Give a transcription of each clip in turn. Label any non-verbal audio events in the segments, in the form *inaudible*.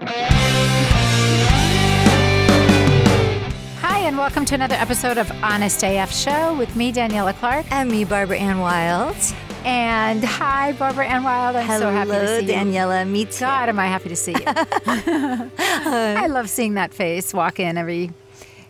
Hi, and welcome to another episode of Honest AF Show with me, Daniela Clarke. And me, Barbaranne Wylde. And hi, Barbaranne Wylde. I'm Hello, so happy to see you. Daniela. Me too. God, am I happy to see you. *laughs* I love seeing that face walk in every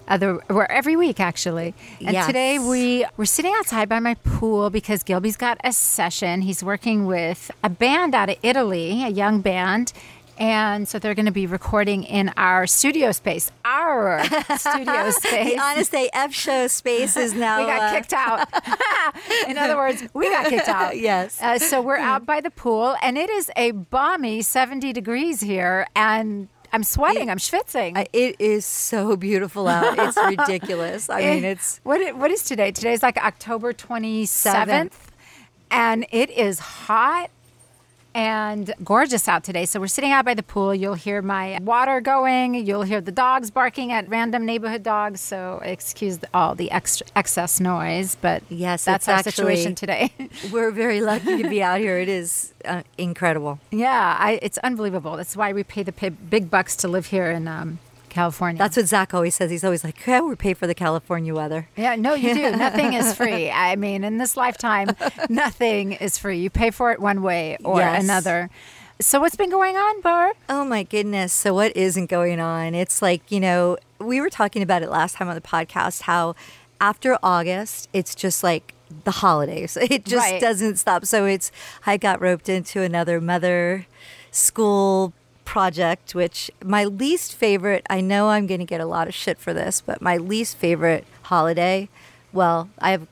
other or every week actually. And Yes. today we we're sitting outside by my pool because Gilby's got a session. He's working with a band out of Italy, a young band. And so they're going to be recording in our studio space, our *laughs* studio space. The Honest AF show space is *laughs* now. we got uh, kicked out. *laughs* In other words, we got kicked out. Yes. Uh, so we're out by the pool, and it is a balmy 70 degrees here, and I'm sweating. I'm schwitzing. uh, It is so beautiful out. It's ridiculous. I mean, it's. what? i- What is today? Today's like October 27th, Seventh. and it is hot. And gorgeous out today. So we're sitting out by the pool. You'll hear my water going. You'll hear the dogs barking at random neighborhood dogs. So excuse all the extra excess noise, but Yes, that's our actually- situation today. *laughs* We're very lucky to be out here. It is uh, incredible. Yeah, I, it's unbelievable. That's why we pay the big bucks to live here in um, California. That's what Zakk always says. He's always like, yeah, we pay for the California weather. yeah, no, you do. *laughs* Nothing is free. I mean, in this lifetime, *laughs* nothing is free. You pay for it one way or Yes. another. So, what's been going on, Barb? Oh my goodness. So what isn't going on? It's like, you know, we were talking about it last time on the podcast how after August, it's just like the holidays. *laughs* It just Right. doesn't stop. So it's I got roped into another mother school project which my least favorite, I know I'm going to get a lot of shit for this, but my least favorite holiday, well, I have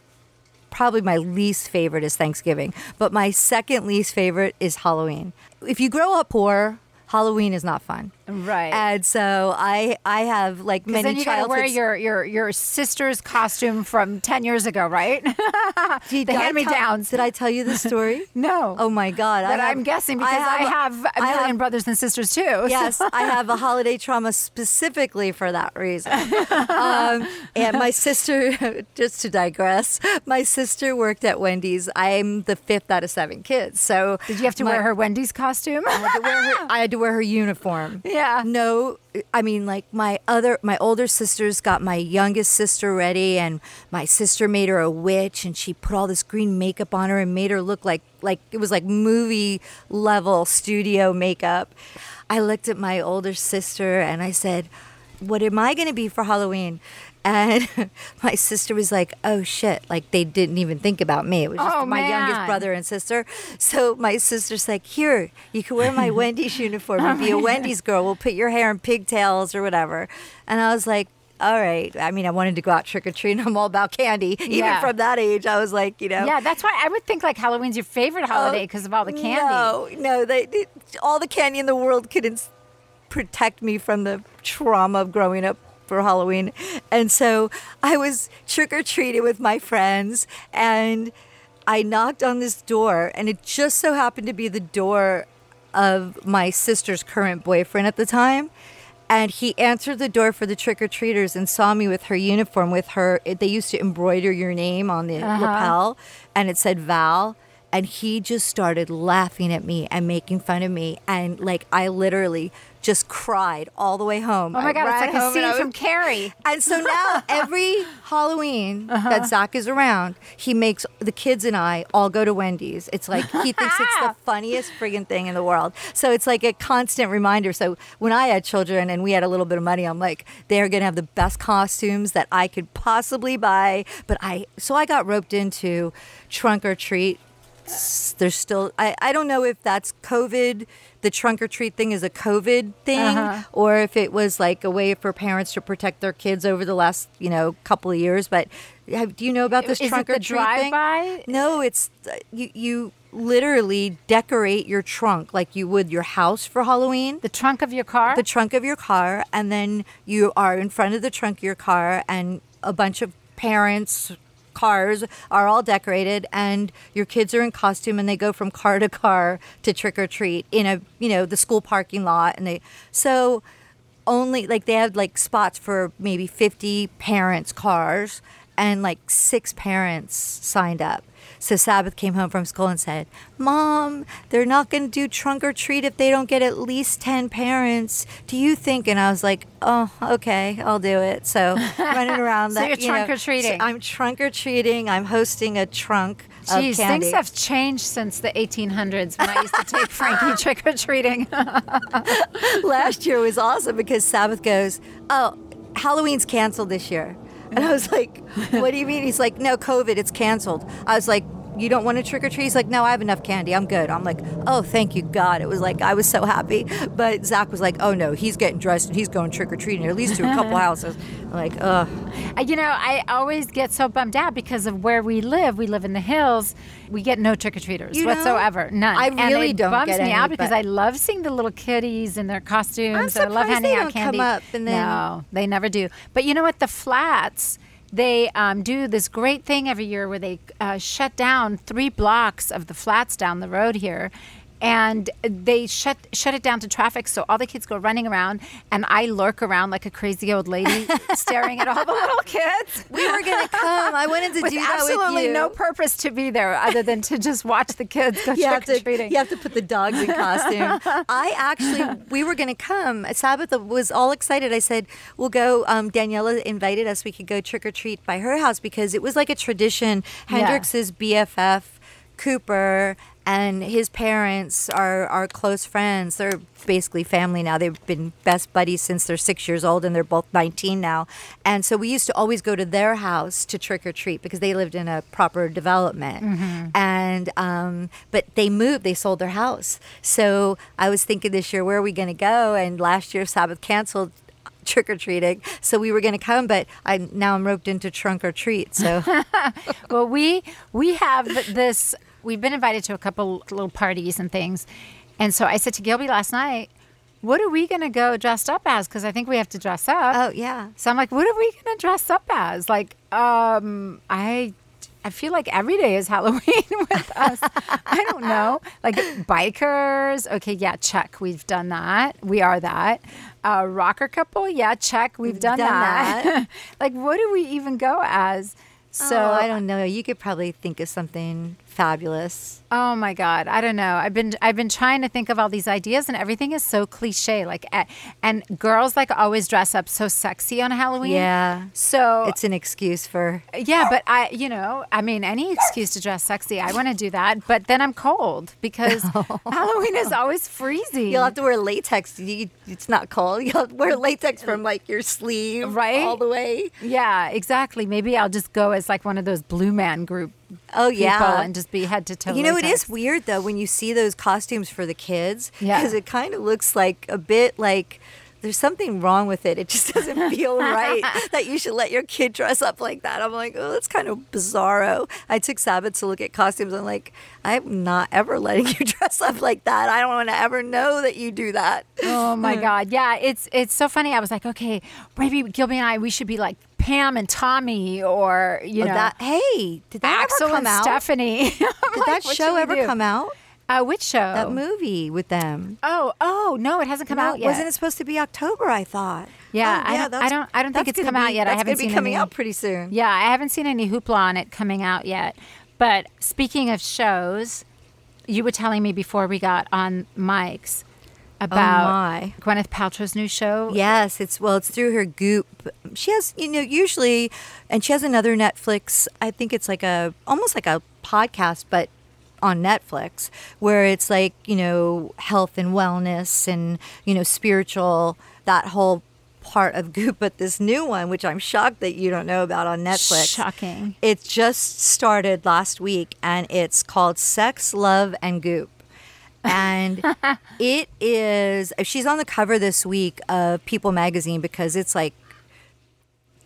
probably my least favorite is Thanksgiving, but my second least favorite is Halloween. If you grow up poor, Halloween is not fun. Right. And so I I have like many then you gotta wear your, your your sister's costume from ten years ago, right? *laughs* Did the I hand me tell- downs. Did I tell you the story? *laughs* No. Oh my god. But I I'm guessing because I have, a I million have- brothers and sisters too. *laughs* Yes, I have a holiday trauma specifically for that reason. Um, and my sister, just to digress, my sister worked at Wendy's. I'm the fifth out of seven kids. So Did you have to my- wear her Wendy's costume? I had to wear her. I had to wear her uniform. Yeah. No, I mean like my other, my older sisters got my youngest sister ready, and my sister made her a witch, and she put all this green makeup on her and made her look like like it was like movie level studio makeup. I looked at my older sister and I said, "What am I going to be for Halloween?" And *laughs* my sister was like, "Oh shit!" Like they didn't even think about me. It was just Oh, my youngest brother and sister. So my sister's like, "Here, you can wear my *laughs* Wendy's uniform oh, and be a Wendy's girl. We'll put your hair in pigtails or whatever." And I was like. All right. I mean, I wanted to go out trick or treating. I'm all about candy. *laughs* Even Yeah. from that age, I was like, you know, Yeah, that's why I would think like Halloween's your favorite oh, holiday because of all the candy. Oh, No, no, they, they- all the candy in the world couldn't protect me from the trauma of growing up for Halloween. And so I was trick or treating with my friends and I knocked on this door and it just so happened to be the door of my sister's current boyfriend at the time. And he answered the door for the trick or treaters and saw me with her uniform with her. They used to embroider your name on the uh-huh. lapel and it said Val and he just started laughing at me and making fun of me and like I literally just cried all the way home. Oh my God, it's like a scene from Carrie. and so now *laughs* every Halloween Uh-huh. that Zakk is around, he makes the kids and I all go to Wendy's. It's like he thinks it's the *laughs* funniest friggin' thing in the world. So it's like a constant reminder. So when I had children and we had a little bit of money, I'm like, they're gonna have the best costumes that I could possibly buy. But I so I got roped into trunk or treat. There's still I, I don't know if that's COVID. The trunk or treat thing is a COVID thing, Uh-huh. or if it was like a way for parents to protect their kids over the last you know couple of years. But Have, do you know about this Is trunk the or treat drive-by? No, it's uh, you. You literally decorate your trunk like you would your house for Halloween. The trunk of your car? the trunk of your car, and then you are in front of the trunk of your car, and a bunch of parents' cars are all decorated, and your kids are in costume, and they go from car to car to trick or treat in a you know the school parking lot, and they so only like they had like spots for maybe 50 parents' cars, and like six parents signed up. So Sabbath came home from school and said, Mom, they're not going to do trunk or treat if they don't get at least 10 parents. Do you think? And I was like, Oh, okay, I'll do it. So *laughs* running around So that. you're you know, trunk or treating. so I'm trunk or treating. I'm hosting a trunk Jeez, of candy. things have changed since the 1800s when I used to take *laughs* Frankie trick or treating. last year was awesome because Sabbath goes, Oh, Halloween's canceled this year. And I was like, What do you mean? He's like, No, COVID, it's canceled. I was like, You don't want to trick or treat? He's like, No, I have enough candy. I'm good. I'm like, Oh, thank you, God. It was like, I was so happy. But Zakk was like, Oh, no, he's getting dressed and he's going trick or treating at least to a couple *laughs* houses. I'm like, Ugh. Uh, You know, I always get so bummed out because of where we live. We live in the hills. We get no trick or treaters You whatsoever. None. I really it don't bums get me any, out because I love seeing the little kitties in their costumes. I love surprised handing they out don't come candy. up and then- No, they never do. But you know what? The flats. They um, do this great thing every year where they uh, shut down three blocks of the flats down the road here, and they shut shut it down to traffic. So all the kids go running around, and I lurk around like a crazy old lady, *laughs* staring at all the little kids. We were going to come. I wanted to with do that with absolutely no purpose to be there other than to just watch the kids go *laughs* you have, trick or to, treating. you have to put the dogs in costume. *laughs* I actually, we were going to come. Sabbath was all excited. I said, we'll go. Um, Daniela invited us. We could go trick or treat by her house because it was like a tradition. Hendrix's BFF, Cooper, and his parents are, are close friends. They're basically family now. They've been best buddies since they're six years old and they're both 19 now. And so we used to always go to their house to trick or treat because they lived in a proper development. And, um, but they moved, they sold their house. So I was thinking this year, where are we going to go? And last year, Sabbath canceled *laughs* trick or treating. So we were going to come, but I now I'm roped into trunk or treat. So *laughs* well, we we have this. We've been invited to a couple little parties and things, and so I said to Gilby last night, "What are we going to go dressed up as? Because I think we have to dress up." oh yeah. So I'm like, "What are we going to dress up as?" Like, um, I. I feel like every day is Halloween *laughs* with us. I don't know. Like bikers. Okay, yeah, check. We've done that. We are that. Uh, rocker couple. Yeah, check. We've done, done that. that. *laughs* like, what do we even go as? So So I don't know. You could probably think of something fabulous. Oh my God, I don't know. I've been I've been trying to think of all these ideas, and everything is so cliche. Like, eh, and girls like always dress up so sexy on Halloween. Yeah. So It's an excuse for yeah, but I, you know, I mean, any excuse to dress sexy, I want to do that. But then I'm cold because *laughs* Halloween is always freezing. You'll have to wear latex. You, it's not cold. *laughs* You'll have to wear latex from like your sleeve Right? all the way. yeah, exactly. Maybe I'll just go as like one of those Blue Man Group Oh yeah. and just be head to toe. you know, it is weird though when you see those costumes for the kids Yeah. because it kind of looks like a bit like there's something wrong with it. It just doesn't *laughs* feel right that you should let your kid dress up like that. I'm like, oh, that's kind of bizarro. I took Sabbath to look at costumes. I'm like, I'm not ever letting you *laughs* dress up like that. I don't want to ever know that you do that. Oh my *laughs* God. Yeah, it's it's so funny. I was like, okay, maybe Gilby and I, we should be like Pam and Tommy or, you Oh, know, that hey, did that Axel ever come and out? Stephanie. Did that show ever come out? Uh, which show? That movie with them. Oh, oh, no, it hasn't come No, out yet. Wasn't it supposed to be October? I thought. Yeah, Oh, I don't- I don't- I don't think it's come out be- yet. I haven't seen coming any- out pretty soon. Yeah, I haven't seen any hoopla on it coming out yet. But speaking of shows, you were telling me before we got on mics about Oh, my. Gwyneth Paltrow's new show. Yes, it's well, it's through her Goop. She has, you know, usually, and she has another Netflix. I think it's like a almost like a podcast, but on Netflix, where it's like you know health and wellness and you know spiritual that whole part of *laughs* Goop. But this new one, which I'm shocked that you don't know about on Netflix, Shocking. It just started last week, and it's called Sex, Love, and Goop. And *laughs* it is, she's on the cover this week of People magazine because it's like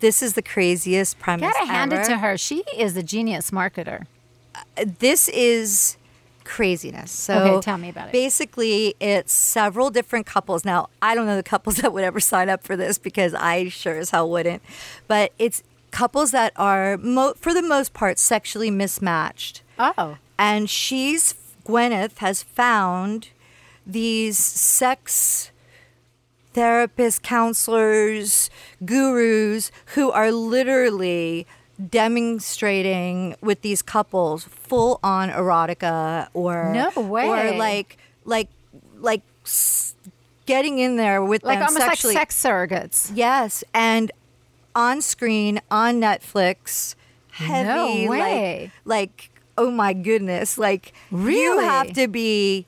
this is the craziest premise. Gotta hand it to her. She is a genius marketer. This is craziness. So Okay, tell me about it. Basically, it's several different couples. Now, I don't know the couples *laughs* that would ever sign up for this because I sure as hell wouldn't. But it's couples that are, mo- for the most part, sexually mismatched. Oh. and she's Gwyneth has found these sex therapists, counselors, gurus who are literally demonstrating with these couples full on erotica or No way or like like like getting in there with Like them almost sexually. like sex surrogates. Yes, and on screen on Netflix, heavy way. like like oh my goodness, like you have to be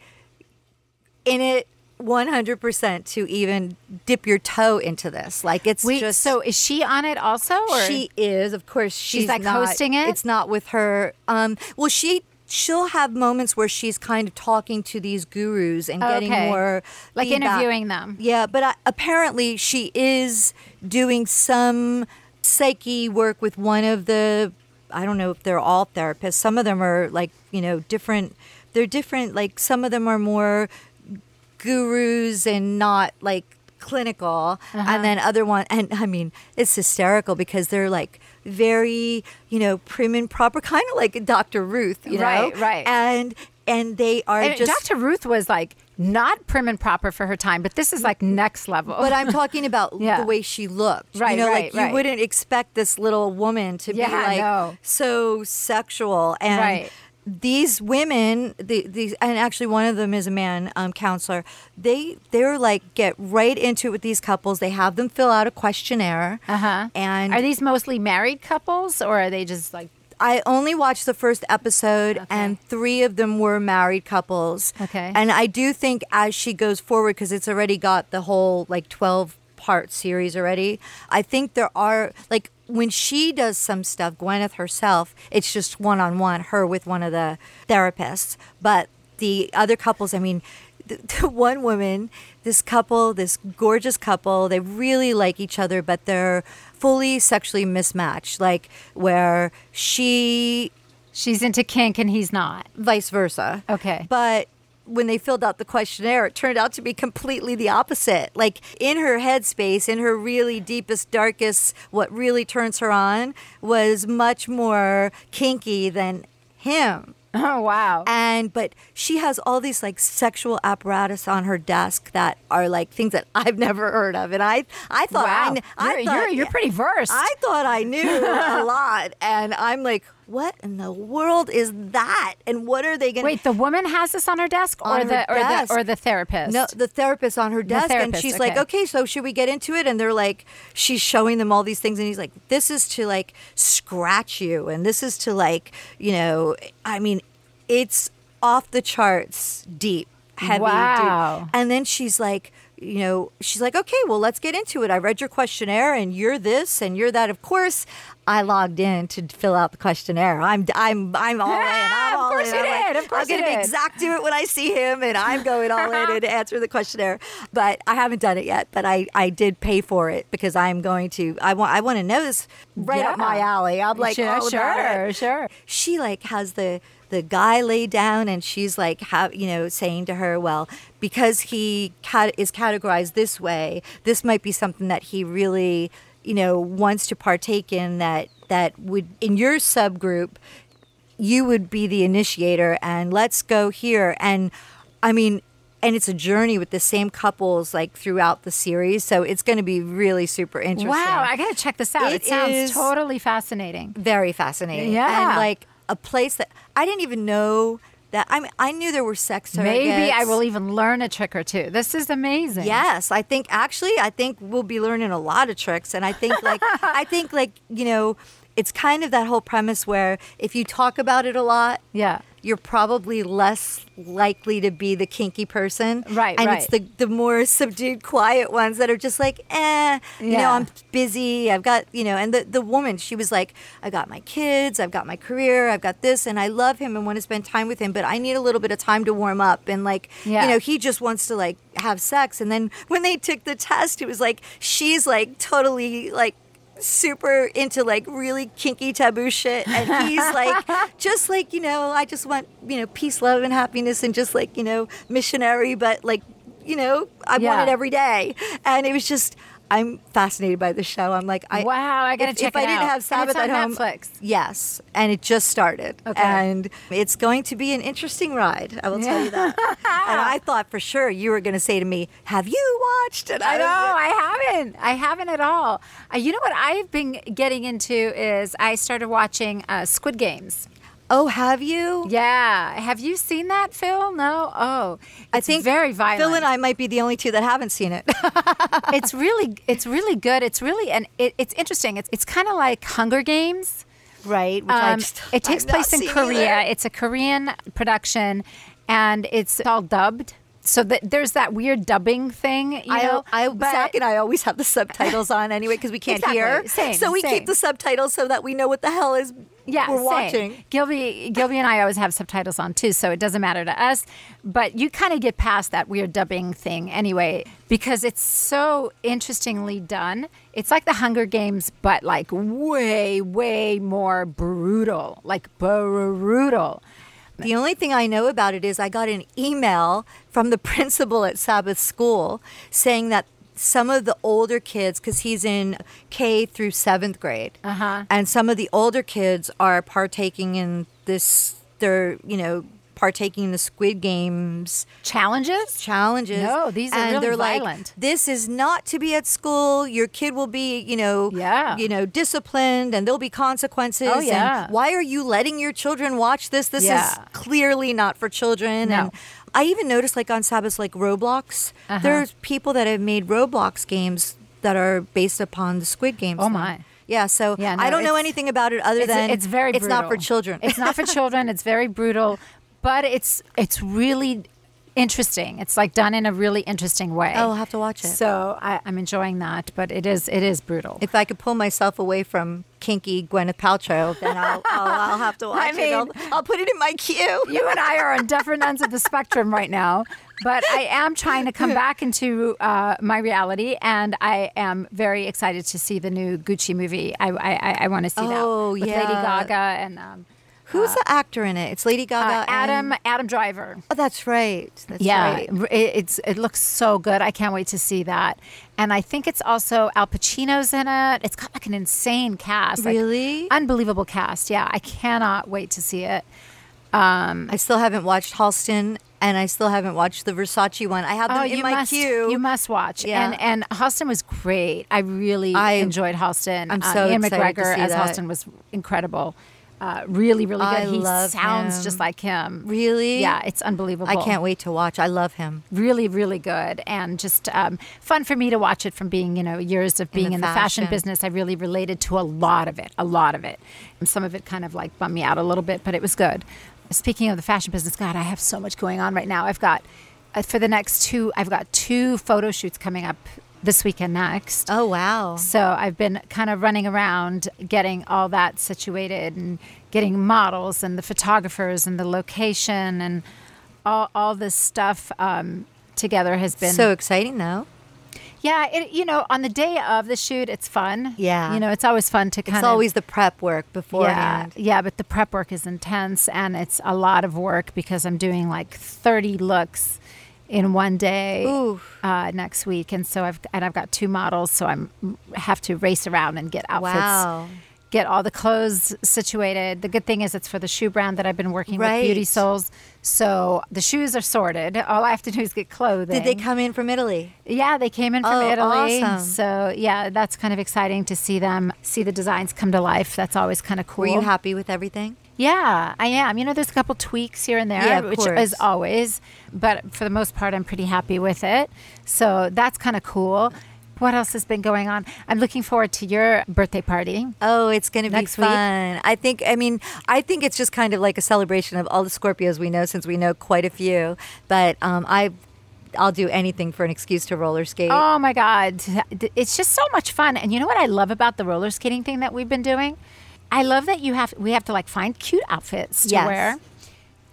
in it 100% to even dip your toe into this. Like it's Wait, just so is she on it also? Or? she is, of course. She's, like, not- hosting it? It's not with her. Um, well, she she'll have moments where she's kind of talking to these gurus and getting Okay. more Like feedback. interviewing them. Yeah, but I, apparently she is doing some psyche work with one of the. I don't know if they're all therapists. Some of them are like you know different. They're different. Like some of them are more gurus and not like clinical Uh-huh. and then other one and i mean it's hysterical because they're like very you know prim and proper kind of like dr ruth you know Right, right. and and they are And just Dr. Ruth was like not prim and proper for her time, but this is like next level. but I'm talking about *laughs* Yeah. the way she looked. Right, you know, right, like you wouldn't expect this little woman to Yeah, be like no. so sexual. And Right. These women, the, these, and actually one of them is a man um, counselor. They they're like get right into it with these couples. They have them fill out a questionnaire. uh huh. And are these mostly married couples or are they just like I only watched the first episode, and three of them were married couples. Okay. And I do think as she goes forward, because it's already got the whole like 12 part series already, I think there are, like, when she does some stuff, Gwyneth herself, it's just one on one, her with one of the therapists. But the other couples, I mean, the, *laughs* the one woman, this couple, this gorgeous couple, they really like each other, but they're fully sexually mismatched. Like where she, she's into kink and he's not? vice versa. Okay. But when they filled out the questionnaire, it turned out to be completely the opposite. Like in her headspace, in her really deepest, darkest, what really turns her on was much more kinky than him. *laughs* Oh wow. And but she has all these like sexual apparatus on her desk that are like things that I've never heard of, and I I thought I, wow. kn- I you're, thought, you're, you're pretty versed. I thought I knew a *laughs* lot, and I'm like, what in the world is that? And what are they going to Wait, the woman has this on her desk, or On the her or desk. the or the therapist? No, the therapist on her desk, and she's like, okay. "Okay, so should we get into it?" And they're like, she's showing them all these things, and he's like, "This is to like scratch you, and this is to like, you know, I mean, it's off the charts, deep, heavy, Wow. deep." And then she's like. You know, she's like, okay, well, let's get into it. I read your questionnaire, and you're this, and you're that. Of course, I logged in to fill out the questionnaire. I'm, I'm, I'm all in. I'm Of all course in. you I'm like. Of course I'm you gonna be did. exact do it when I see him, and I'm going all in *laughs* and answer the questionnaire. But I haven't done it yet. But I, I did pay for it because I'm going to. I want I want to know this right up my alley. I'm like, sure, oh, about sure, sure. She like has the the guy lay down, and she's like, have you know, saying to her, well, because he cat- is categorized this way, this might be something that he really, you know, wants to partake in. That that would in your subgroup you would be the initiator and let's go here and i mean and it's a journey with the same couples like throughout the series so it's going to be really super interesting Wow, I gotta check this out. It, It sounds totally fascinating. very fascinating Yeah. and like a place that i didn't even know that i mean i knew there were sex Maybe I will even learn a trick or two. This is amazing. Yes, I think actually I think we'll be learning a lot of tricks and I think like *laughs* I think like, you know, it's kind of that whole premise where if you talk about it a lot, Yeah. You're probably less likely to be the kinky person. Right, And right. it's the the more subdued, quiet ones that are just like, eh, you know, I'm busy. I've got, you know, and the, the woman, she was like, I got my kids, I've got my career, I've got this, and I love him and want to spend time with him, but I need a little bit of time to warm up. And like, Yeah. you know, he just wants to like have sex. And then when they took the test, it was like, she's like totally like, super into like really kinky taboo shit and he's like *laughs* just like you know i just want you know peace love and happiness and just like you know missionary but like you know i Yeah. want it every day and it was just i'm fascinated by the show i'm like i Wow, I gotta if, check if i it didn't out. have sabbath it's on at home Netflix. yes and it just started Okay. and it's going to be an interesting ride i will tell you that and i thought for sure you were going to say to me have you watched and I know. I haven't. I haven't at all. Uh, you know what I've been getting into is I started watching uh, Squid Games. Oh have you Yeah. Have you seen that, Phil? No. Oh, I it's think very violent. Phil and I might be the only two that haven't seen it. *laughs* it's *laughs* really, it's really good. It's really, and it, it's interesting. It's, it's kind of like Hunger Games. right. Which I Um, just- it takes I've place in Korea. either. It's a Korean production, and it's all dubbed. So that there's that weird dubbing thing, you know. I, I, but- Zakk and I always have the *laughs* subtitles on anyway because we can't Exactly. hear. Same, so we same. keep the subtitles so that we know what the hell is yeah, we're same. watching. Gilby, Gilby and I always have subtitles on too, so it doesn't matter to us. But you kind of get past that weird dubbing thing anyway, because it's so interestingly done. It's like the Hunger Games, but like way, way more brutal, like brutal. The only thing I know about it is I got an email from the *laughs* principal at Sabbath School saying that some of the older kids, because he's in K through seventh grade, Uh-huh. and some of the older kids are partaking in this. They're you know partaking in the Squid Games Challenges? challenges. No, these are and really they're violent. like, this is not to be at school. Your kid will be, you know, Yeah. you know, disciplined, and there'll be consequences. Oh, yeah. And why are you letting your children watch this? This Yeah. is clearly not for children. No. And I even noticed, like on Sabbath, like Roblox. Uh-huh. There's people that have made Roblox games that are based upon the Squid Games. Oh, my. Yeah, so Yeah, no, I don't know anything about it other It's, than it's very it's not for children. it's not for *laughs* children. It's very brutal, but it's it's really interesting. It's like done in a really interesting way. Oh, I'll have to watch it. So I, I'm enjoying that, but it is it is brutal. If I could pull myself away from kinky Gwyneth Paltrow, then I'll, I'll, I'll have to *laughs* watch I it. I'll, mean- I'll put it in my queue. *laughs* you and I are on different ends of the spectrum right now, but I am trying to come back into uh, my reality, and I am very excited to see the new Gucci movie. I I, I, I want to see Oh, that with yeah. Lady Gaga and um, Who's the actor in it? It's Lady Gaga. uh, Adam and- Adam Driver. oh, that's right. That's yeah, right. it, it's it looks so good. I can't wait to see that. And I think it's also Al Pacino's in it. It's got like an insane cast. like, Really? unbelievable cast. Yeah, I cannot wait to see it. I still haven't watched Halston, and I still haven't watched the Versace one. I have them in Oh, you my must queue. you must watch. Yeah. And and Halston was great. I really I- enjoyed Halston. I'm Uh, so Ewan excited to McGregor see as that. Halston was incredible. Uh, really, really good. I he love sounds him. just like him. Really? Yeah, it's unbelievable. I can't wait to watch. I love him. really really good and just um, fun for me to watch it from being you know years of being the in the fashion fashion. business i really related to a lot of it a lot of it and some of it kind of like bummed me out a little bit but it was good speaking of the fashion business god i have so much going on right now i've got uh, for the next two i've got two photo shoots coming up this weekend next Oh wow. so I've been kind of running around getting all that situated and getting models and the photographers and the location and all, all this stuff um, together has been So exciting though. yeah it, you know on the day of the shoot it's fun Yeah. you know it's always fun to kind of It's always the prep work yeah, beforehand. yeah, but the prep work is intense and it's a lot of work because I'm doing like 30 looks in one day uh, next week, and so I've and I've got two models, so I'm have to race around and get outfits, Wow. get all the clothes situated. The good thing is it's for the shoe brand that I've been working with, Beauty Souls. So the shoes are sorted. All I have to do is get clothing. Did they come in from Italy? Yeah, they came in from Oh, Italy. awesome. So yeah, that's kind of exciting to see them see the designs come to life. That's always kind of cool. Were you happy with everything? Yeah, I am. You know, there's a couple tweaks here and there, Yeah, which course. is always, but for the most part, I'm pretty happy with it. So that's kind of cool. What else has been going on? I'm looking forward to your birthday party. Oh, it's going to be Next week? fun. I think, I mean, I think it's just kind of like a celebration of all the Scorpios we know since we know quite a few. But um, I, I'll do anything for an excuse to roller skate. Oh my God. It's just so much fun. And you know what I love about the roller skating thing that we've been doing? I love that you have we have to like find cute outfits to Yes. wear.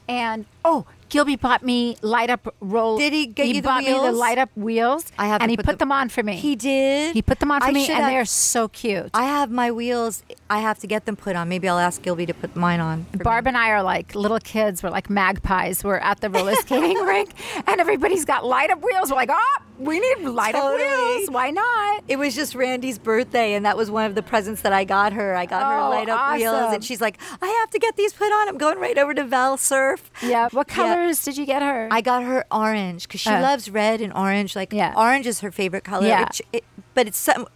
And oh, Gilby bought me light up roll. Did he get you the bought me the wheels? light up wheels. I have and he put put them- them on for me. He did. He put them on for I me, and have- they're so cute. I have my wheels. I have to get them put on. Maybe I'll ask Gilby to put mine on. for me. Barb and I are like little kids. We're like magpies. We're at the roller skating *laughs* rink, and everybody's got light up wheels. We're like, oh, we need light Totally. up wheels. Why not? It was just Randy's birthday, and that was one of the presents that I got her. I got her Oh, light up wheels, and she's like, "I have to get these put on. I'm going right over to Val Surf." Yeah. What Yeah. colors did you get her? I got her orange because she Uh. loves red and orange. Like Yeah. orange is her favorite color. Yeah. It- but it's some,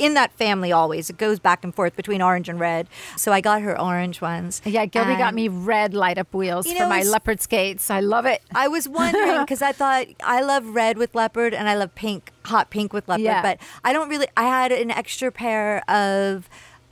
in that family always. It goes back and forth between orange and red. So I got her orange ones. yeah, Gilby got me red light up wheels You for my leopard skates. I love it. I was *laughs* wondering because I thought I love red with leopard and I love pink, hot pink with leopard. Yeah. But I don't really. I had an extra pair of.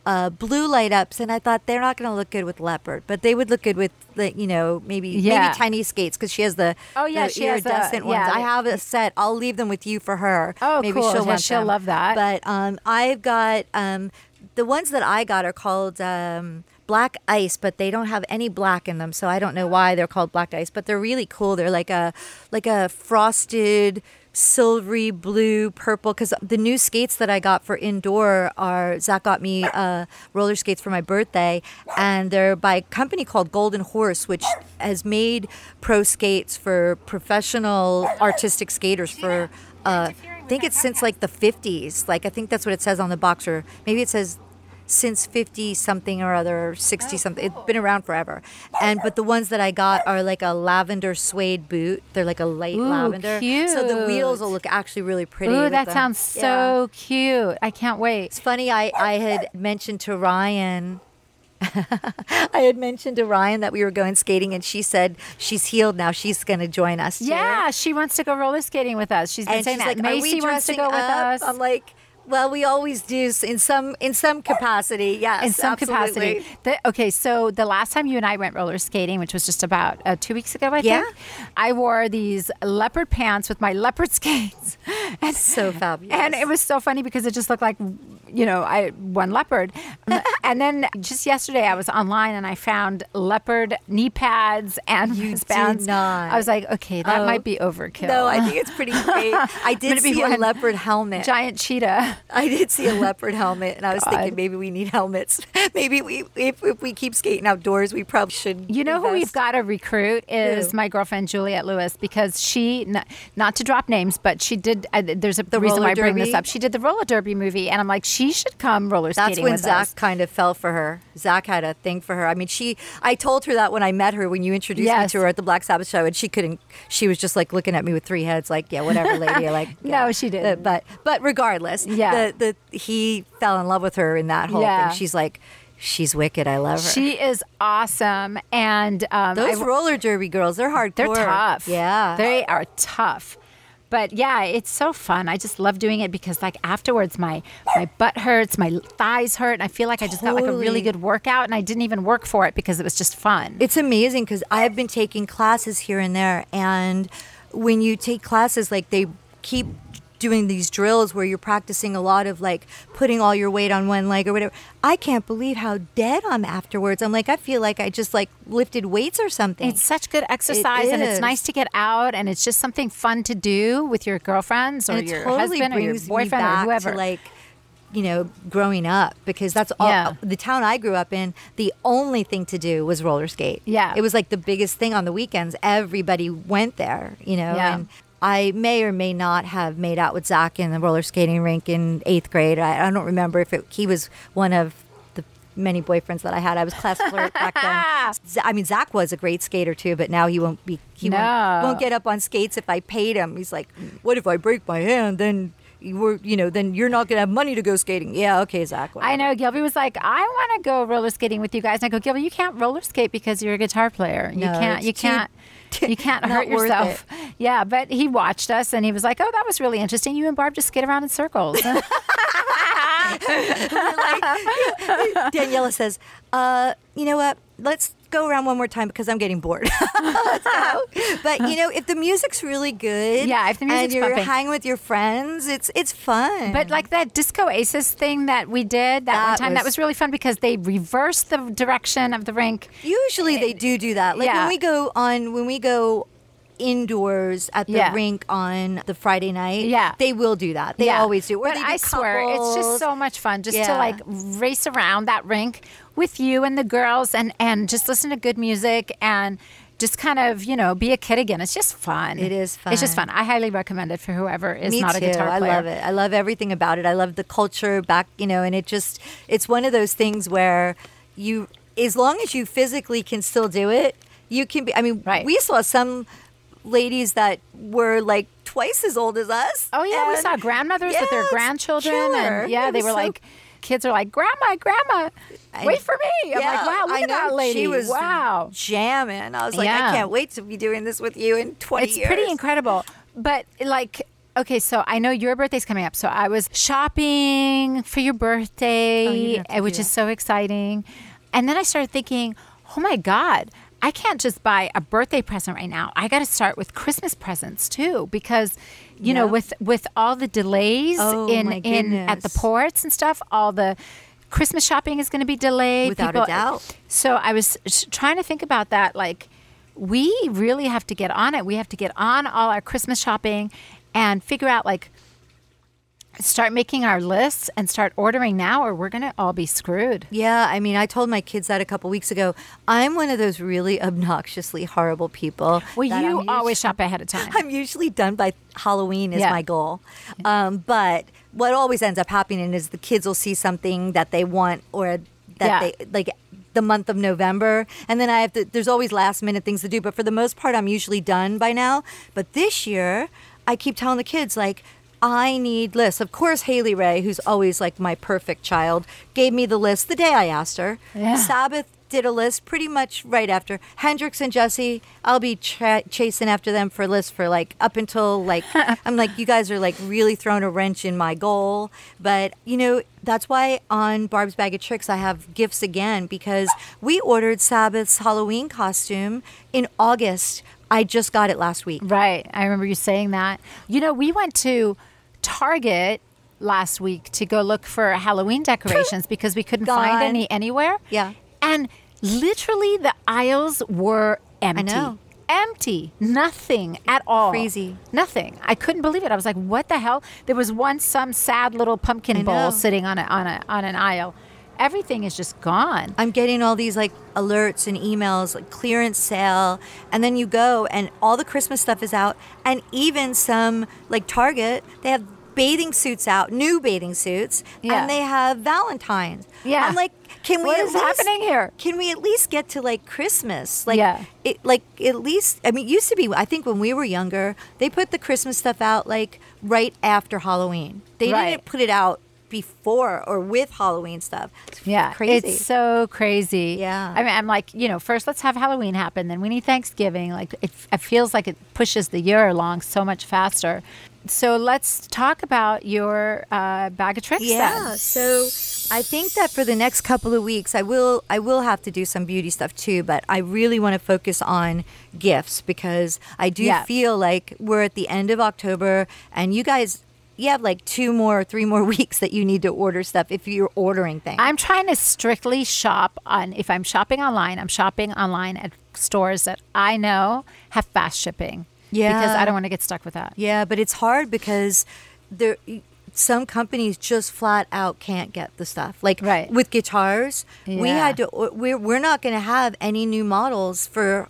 Uh, blue light ups, and I thought they're not going to look good with leopard, but they would look good with, the, you know, maybe Yeah. maybe tiny skates because she has the Oh, yeah, the she has the- iridescent ones. yeah. I have a set. I'll leave them with you for her. Oh, maybe cool. she'll Yeah, she'll love that. But um, I've got um, the ones that I got are called um, black ice, but they don't have any black in them, so I don't know why they're called black ice. But they're really cool. They're like a like a frosted silvery blue purple because the new skates that i got for indoor are zakk got me uh, roller skates for my birthday and they're by a company called golden horse which has made pro skates for professional artistic skaters for uh, i think it's since like the 50s like i think that's what it says on the box or maybe it says since 50 something or other or 60 something it's been around forever and but the ones that i got are like a lavender suede boot they're like a light Ooh, lavender so the wheels will look actually really pretty Ooh, that them. sounds Yeah. so cute. I can't wait. it's funny i i had mentioned to ryan *laughs* I had mentioned to Ryan that we were going skating, and she said she's healed now. She's going to join us. too. Yeah, she wants to go roller skating with us. She's been and saying she's that. like, Macy wants to go with us. I'm like, well, we always do in some in some capacity. Yes, in some absolutely. capacity. The- okay, so the last time you and I went roller skating, which was just about uh, two weeks ago, I Yeah. think, I wore these leopard pants with my leopard *laughs* skates. and, So fabulous. And it was so funny because it just looked like, you know, I one leopard. *laughs* and then just yesterday, I was online and I found leopard knee pads and You wristbands. did not. I was like, okay, that Oh. might be overkill. No, I think it's pretty *laughs* great. I did see a one leopard helmet. giant cheetah. I did see a leopard helmet, and I was God. thinking maybe we need helmets. *laughs* Maybe we, if, if we keep skating outdoors, we probably should. You know who we've got to recruit is Who? my girlfriend Juliette Lewis because she, n- not to drop names, but she did. Uh, there's a The reason why I bring this up. She did the roller derby movie, and I'm like, she should come roller That's skating when with Zakk us. kind of fell for her. Zakk had a thing for her. I mean, she. I told her that when I met her, when you introduced Yes. me to her at the Black Sabbath show, and she couldn't. She was just like looking at me with three heads, like, yeah, whatever, lady. Like, *laughs* No, she didn't. but but regardless, Yeah. The the he fell in love with her in that whole Yeah. thing. She's like, she's wicked. I love her. She is awesome, and um, Those I- roller derby girls, they're hardcore. they're tough. Yeah. they are tough. But yeah, it's so fun. I just love doing it because like afterwards my my butt hurts, my thighs hurt, and I feel like I just got like a really good workout and I didn't even work for it because it was just fun. It's amazing because I've been taking classes here and there, and when you take classes, like they keep doing these drills where you're practicing a lot of like putting all your weight on one leg or whatever. I can't believe how dead I'm afterwards. I'm like, I feel like I just like lifted weights or something. It's such good exercise, and it's nice to get out, and it's just something fun to do with your girlfriends or your totally husband or your boyfriend or whoever. like you know growing up because that's all Yeah. the town I grew up in the only thing to do was roller skate Yeah. it was like the biggest thing on the weekends everybody went there you know Yeah. and I may or may not have made out with Zakk in the roller skating rink in eighth grade I, I don't remember if it, he was one of the many boyfriends that I had I was class *laughs* flirt back then Z- I mean Zakk was a great skater too but now he won't be he No. won't, won't get up on skates if I paid him he's like what if I break my hand then you were, you know, then you're not gonna have money to go skating. Yeah, okay, Zakk. I know Gilby was like, I want to go roller skating with you guys. And I go, Gilby, you can't roller skate because you're a guitar player. You No, can't. You too- can't. *laughs* You can't hurt yourself. Yeah, but he watched us and he was like, "Oh, that was really interesting. You and Barb just skate around in circles." *laughs* *laughs* Daniela says, uh, you know what? let's go around one more time because I'm getting bored. *laughs* But you know, if the music's really good, Yeah, if the music's and you're pumping. hanging with your friends, it's it's fun. But like that Disco Aces thing that we did that, one That time, that was- was really fun because they reversed the direction of the rink. Usually they do do that. Like Yeah. when we go on when we go indoors at the Yeah. rink on the Friday night. Yeah. They will do that. They Yeah. always do. Or But do I swear, it's just so much fun just to like race around that rink with you and the girls and and just listen to good music and just kind of you know be a kid again. It's just fun. It is fun. It's just fun. I highly recommend it for whoever is Me not too. a guitar I love it. I love everything about it. I love the culture back, you know, and it just it's one of those things where you as long as you physically can still do it, you can be I mean, Right. we saw some ladies that were like twice as old as us. Oh yeah, we saw grandmothers with their grandchildren, and yeah, It they were so- like, kids are like, "Grandma, grandma, wait for me." I'm like, Yeah, "Wow, look I at that lady! She was wow." jamming. I was like, Yeah. I can't wait to be doing this with you in 20 It's years. pretty incredible. But like, okay, so I know your birthday's coming up. So I was shopping for your birthday, Oh, you have to eh, which is so exciting. And then I started thinking, oh my God, I can't just buy a birthday present right now. I got to start with Christmas presents too, because you know, with with all the delays Oh, in in at the ports and stuff, all the Christmas shopping is going to be delayed. Without a doubt. So I was trying to think about that. Like, we really have to get on it. We have to get on all our Christmas shopping and figure out, like, start making our lists and start ordering now, or we're going to all be screwed. Yeah, I mean, I told my kids that a couple weeks ago. I'm one of those really obnoxiously horrible people. Well, you I'm always shop ahead of time. *laughs* I'm usually done by Halloween is Yeah. my goal. Um, but what always ends up happening is the kids will see something that they want or that Yeah. they like the month of November and then I have to there's always last minute things to do but for the most part I'm usually done by now. But this year I keep telling the kids like I need lists. Of course, Hayley Rae, who's always like my perfect child, gave me the list the day I asked her. Yeah. Sabbath did a list pretty much right after Hendrix and Jesse. I'll be tra- chasing after them for lists for like up until like *laughs* I'm like you guys are like really throwing a wrench in my goal. But you know that's why on Barb's Bag of Tricks I have gifts again because we ordered Sabbath's Halloween costume in August. I just got it last week. Right. I remember you saying that. You know, we went to Target last week to go look for Halloween decorations *laughs* because we couldn't find any anywhere. Yeah. And literally the aisles were empty. I know. Empty. Nothing at all. Crazy. Nothing. I couldn't believe it. I was like, what the hell? There was one some sad little pumpkin bowl sitting on a on a on an aisle. Everything is just gone. I'm getting all these like alerts and emails, like clearance sale, and then you go and all the Christmas stuff is out, and even some like Target, they have bathing suits out, new bathing suits, Yeah. and they have Valentine's. Yeah. I'm like, can we? what is least- happening here? Can we at least get to like Christmas? Like, Yeah. it like at least. I mean, it used to be. I think when we were younger, they put the Christmas stuff out like right after Halloween. They Right. didn't put it out before or with Halloween stuff. It's Yeah, crazy. It's so crazy. Yeah. I mean, I'm like, you know, first let's have Halloween happen, then we need Thanksgiving. Like, it, it feels like it pushes the year along so much faster. So let's talk about your uh, bag of tricks. Yeah. then. So I think that for the next couple of weeks, I will I will have to do some beauty stuff too. But I really want to focus on gifts because I do Yeah. feel like we're at the end of October, and you guys. You have like two more, three more *laughs* weeks that you need to order stuff if you're ordering things. I'm trying to strictly shop on. If I'm shopping online, I'm shopping online at stores that I know have fast shipping. Yeah. Because I don't want to get stuck with that. Yeah, but it's hard because there some companies just flat out can't get the stuff. Like Right. with guitars, we had to we're we're not going to have any new models for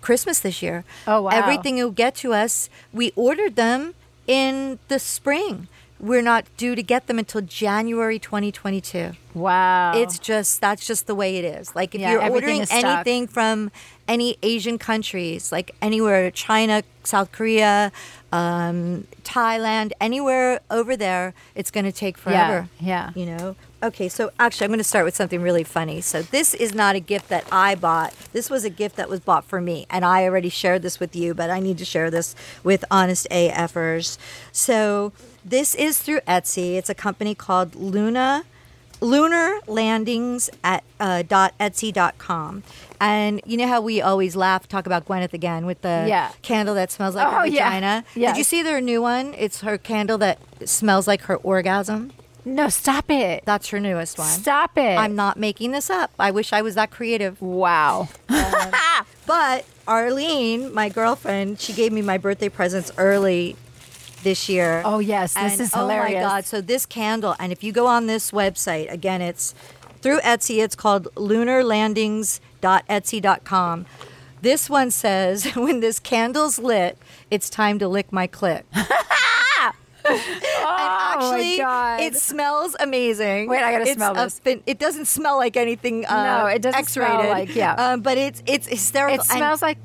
Christmas this year. Oh, wow. Everything will get to us. We ordered them in the spring. We're not due to get them until January 2022. Wow. It's just that's just the way it is. Like if Yeah, you're ordering anything from any Asian countries, like anywhere, China, South Korea, um, Thailand, anywhere over there, it's going to take forever. yeah. You know. Okay, so actually, I'm going to start with something really funny. So this is not a gift that I bought. This was a gift that was bought for me, and I already shared this with you, but I need to share this with Honest AFers. So this is through Etsy. It's a company called Luna lunar landings at uh, dot etsy dot com. And you know how we always laugh, talk about Gwyneth again with the Yeah. candle that smells like Oh, her yeah. vagina. Yes. Did you see their new one? It's her candle that smells like her orgasm. No, stop it. That's her newest one. Stop it. I'm not making this up. I wish I was that creative. Wow. *laughs* But Arlene, my girlfriend, she gave me my birthday presents early this year. Oh, yes, this And, is Oh my hilarious. god! So this candle, and if you go on this website again, it's through Etsy. It's called lunarlandings.etsy.com. This one says, *laughs* "When this candle's lit, it's time to lick my clit." *laughs* oh Actually, my god. it smells amazing. Wait, I gotta It's smell this. fin- it doesn't smell like anything. Uh, No, it doesn't smell X-rated. like- yeah. Um, but it's it's hysterical. it and- smells like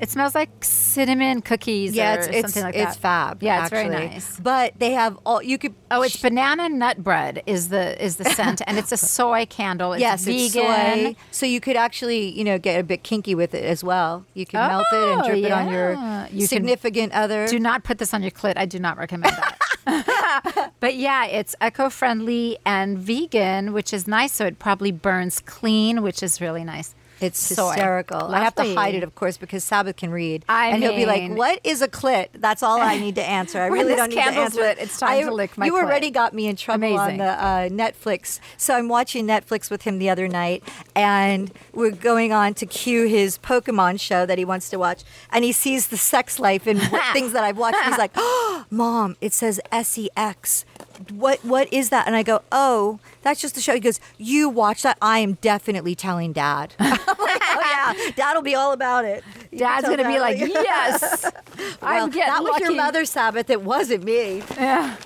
it smells like cinnamon cookies yeah, or it's it's, something like it's that. fab. Yeah, it's actually. very nice. But they have all you could. Oh, it's banana nut bread is the is the scent, and it's a *laughs* soy candle. It's yes, vegan. it's soy. So you could actually, you know, get a bit kinky with it as well. You can melt it and Oh, drip it on your You can- significant other. Do not put this on your clit. I do not recommend that. *laughs* but yeah, it's eco-friendly and vegan, which is nice. So it probably burns clean, which is really nice. It's hysterical. I have to hide it, of course, because Sabbath can read, I and he'll be like, "What is a clit?" That's all I need to *laughs* answer. I really don't need to answer. lit, it's time I- to lick my You clit. already got me in trouble on the uh, Netflix. So I'm watching Netflix with him the other night, and we're going on to cue his Pokemon show that he wants to watch, and he sees the sex life and *laughs* things that I've watched. He's like, *laughs* oh, "Mom, it says sex." What what is that? And I go, "Oh, that's just the show." He goes, "You watch that? I am definitely telling Dad." *laughs* Like, oh yeah, Dad'll be all about it. You Dad's gonna be Dad, like, yes, *laughs* well, I'm getting that was your lucky." mother's Sabbath. It wasn't me. Yeah,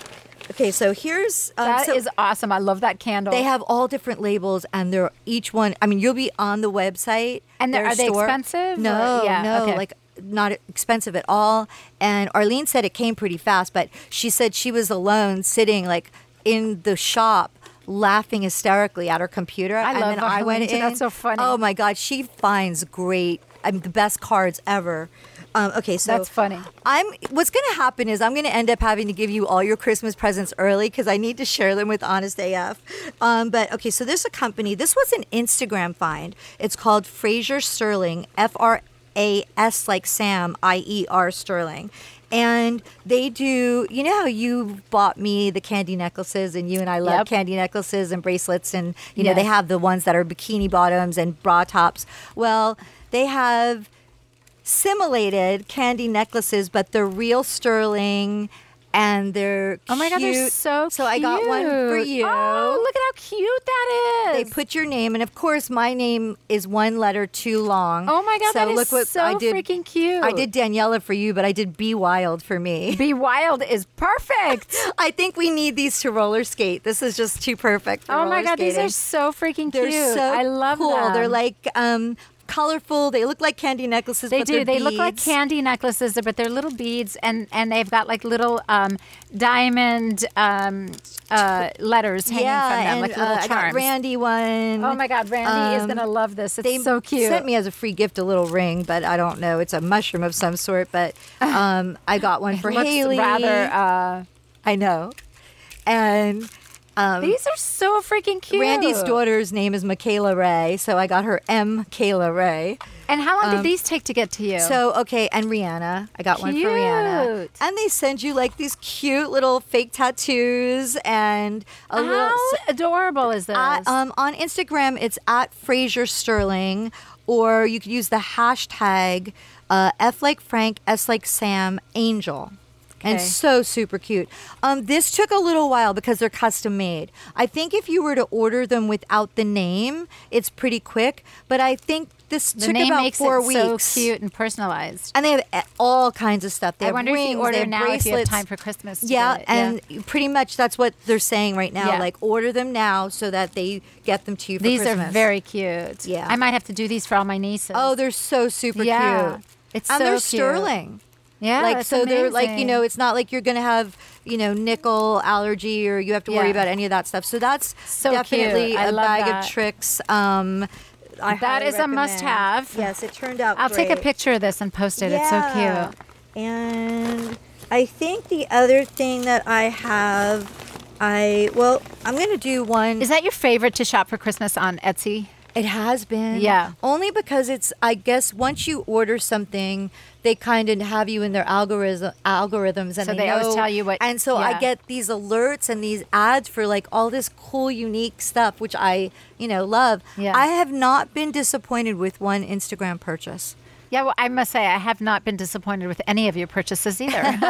Okay, so here's um, that is so awesome. I love that candle. They have all different labels, and they're each one. I mean, you'll be on the website. And are they expensive, No, or- yeah, no, okay. like not expensive at all. And Arlene said it came pretty fast, but she said she was alone, sitting like in the shop. Laughing hysterically at her computer, I and love then I went in. That's so funny. Oh my god, she finds great. I mean, the best cards ever. Um, okay, so That's funny. I'm. What's going to happen is I'm going to end up having to give you all your Christmas presents early because I need to share them with Honest AF. Um, but okay, so there's a company. This was an Instagram find. It's called Frasier Sterling. F R A S like Sam. I E R Sterling. And they do, you know how you bought me the candy necklaces, and you and I love Yep. candy necklaces and bracelets, and you know they have the ones that are bikini bottoms and bra tops. Well, they have simulated candy necklaces, but they're real sterling and they're Oh my god, they're cute. so So I got one for you. Oh, look at how cute that is! They put your name, and of course, my name is one letter too long. Oh my God, so that is look what so I did. freaking cute. I did Daniela for you, but I did Be Wild for me. *laughs* Be Wild is perfect. *laughs* I think we need these to roller skate. This is just too perfect. For oh my god, these are so freaking They're cute. so I love cool. them. They're like um, colorful. They look like candy necklaces. They but do. They look like candy necklaces, but they're little beads, and and they've got like little um, diamond um, uh, letters hanging yeah, from them, and like little uh, I got charms. Randy one. Oh my God, Randy is Um, gonna love this. It's they so cute. sent me as a free gift a little ring, but I don't know. It's a mushroom of some sort, but um, I got one *laughs* for Hayley. rather. Uh, I know, and um, these are so freaking cute. Randy's daughter's name is Michaela Ray, so I got her M. Kayla Ray. And how long did these take to get to you? Um, So okay, and Rihanna, I got one for Rihanna, Cute. and they send you like these cute little fake tattoos and a little. how adorable is this? Um, on Instagram, it's at Frasier Sterling, or you could use the hashtag uh, F like Frank, S like Sam, Angel. And so super cute. Um, this took a little while because they're custom made. I think if you were to order them without the name, it's pretty quick. But I think this the took name about makes four it weeks. so cute and personalized. And they have all kinds of stuff. They I have wonder if you order now if you have time for Christmas. Yeah, and pretty much that's what they're saying right now. Yeah. Like order them now so that they get them to you for these Christmas. are very cute. Yeah. I might have to do these for all my nieces. Oh, they're so super Yeah. cute. It's and so they're cute. sterling. Yeah, like so they're like you know it's not like you're gonna have you know nickel allergy or you have to worry Yeah. about any of that stuff. So that's So definitely a bag that. of tricks. Um, I That is a must-have. Yes, it turned out. I'll take a picture of this and post it. It's so cute. And I think the other thing that I have I well, I'm gonna do one. Is that your favorite to shop for Christmas on Etsy? It has been. Yeah. Only because it's, I guess, once you order something, they kind of have you in their algorithm algorithms, and So they always know- tell you what- And so I get these alerts and these ads for like all this cool, unique stuff, which I, you know, love. Yeah. I have not been disappointed with one Instagram purchase. Yeah, well, I must say I have not been disappointed with any of your purchases either. *laughs* *laughs*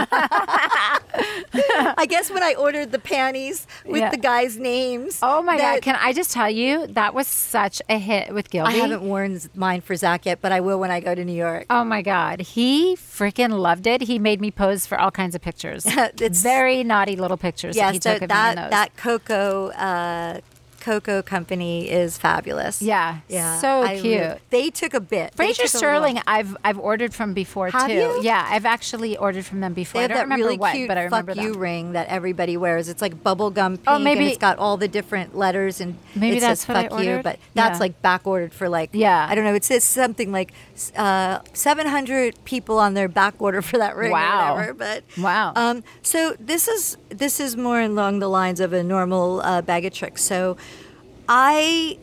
I guess when I ordered the panties with Yeah. the guys' names. oh my that- god! Can I just tell you that was such a hit with Gilby? I haven't worn mine for Zakk yet, but I will when I go to New York. Oh my God. He freaking loved it. He made me pose for all kinds of pictures. *laughs* It's- very naughty little pictures that he so took of me in that those. that cocoa uh, cocoa company is fabulous. Yeah, yeah, so I cute. really- they took a bit. Frasier Sterling. I've I've ordered from before Have too. you? Yeah, I've actually ordered from them before. They I have don't that remember really what, cute but I remember fuck you ring that everybody wears. It's like bubblegum pink Oh, maybe- and it's got all the different letters and Maybe that's says what I fuck you, ordered? but that's Yeah. like back ordered for like Yeah. I don't know. It says something like uh, 700 people on their back order for that ring Wow. or whatever. But Wow. Um, so this is this is more along the lines of a normal uh, bag of tricks. So I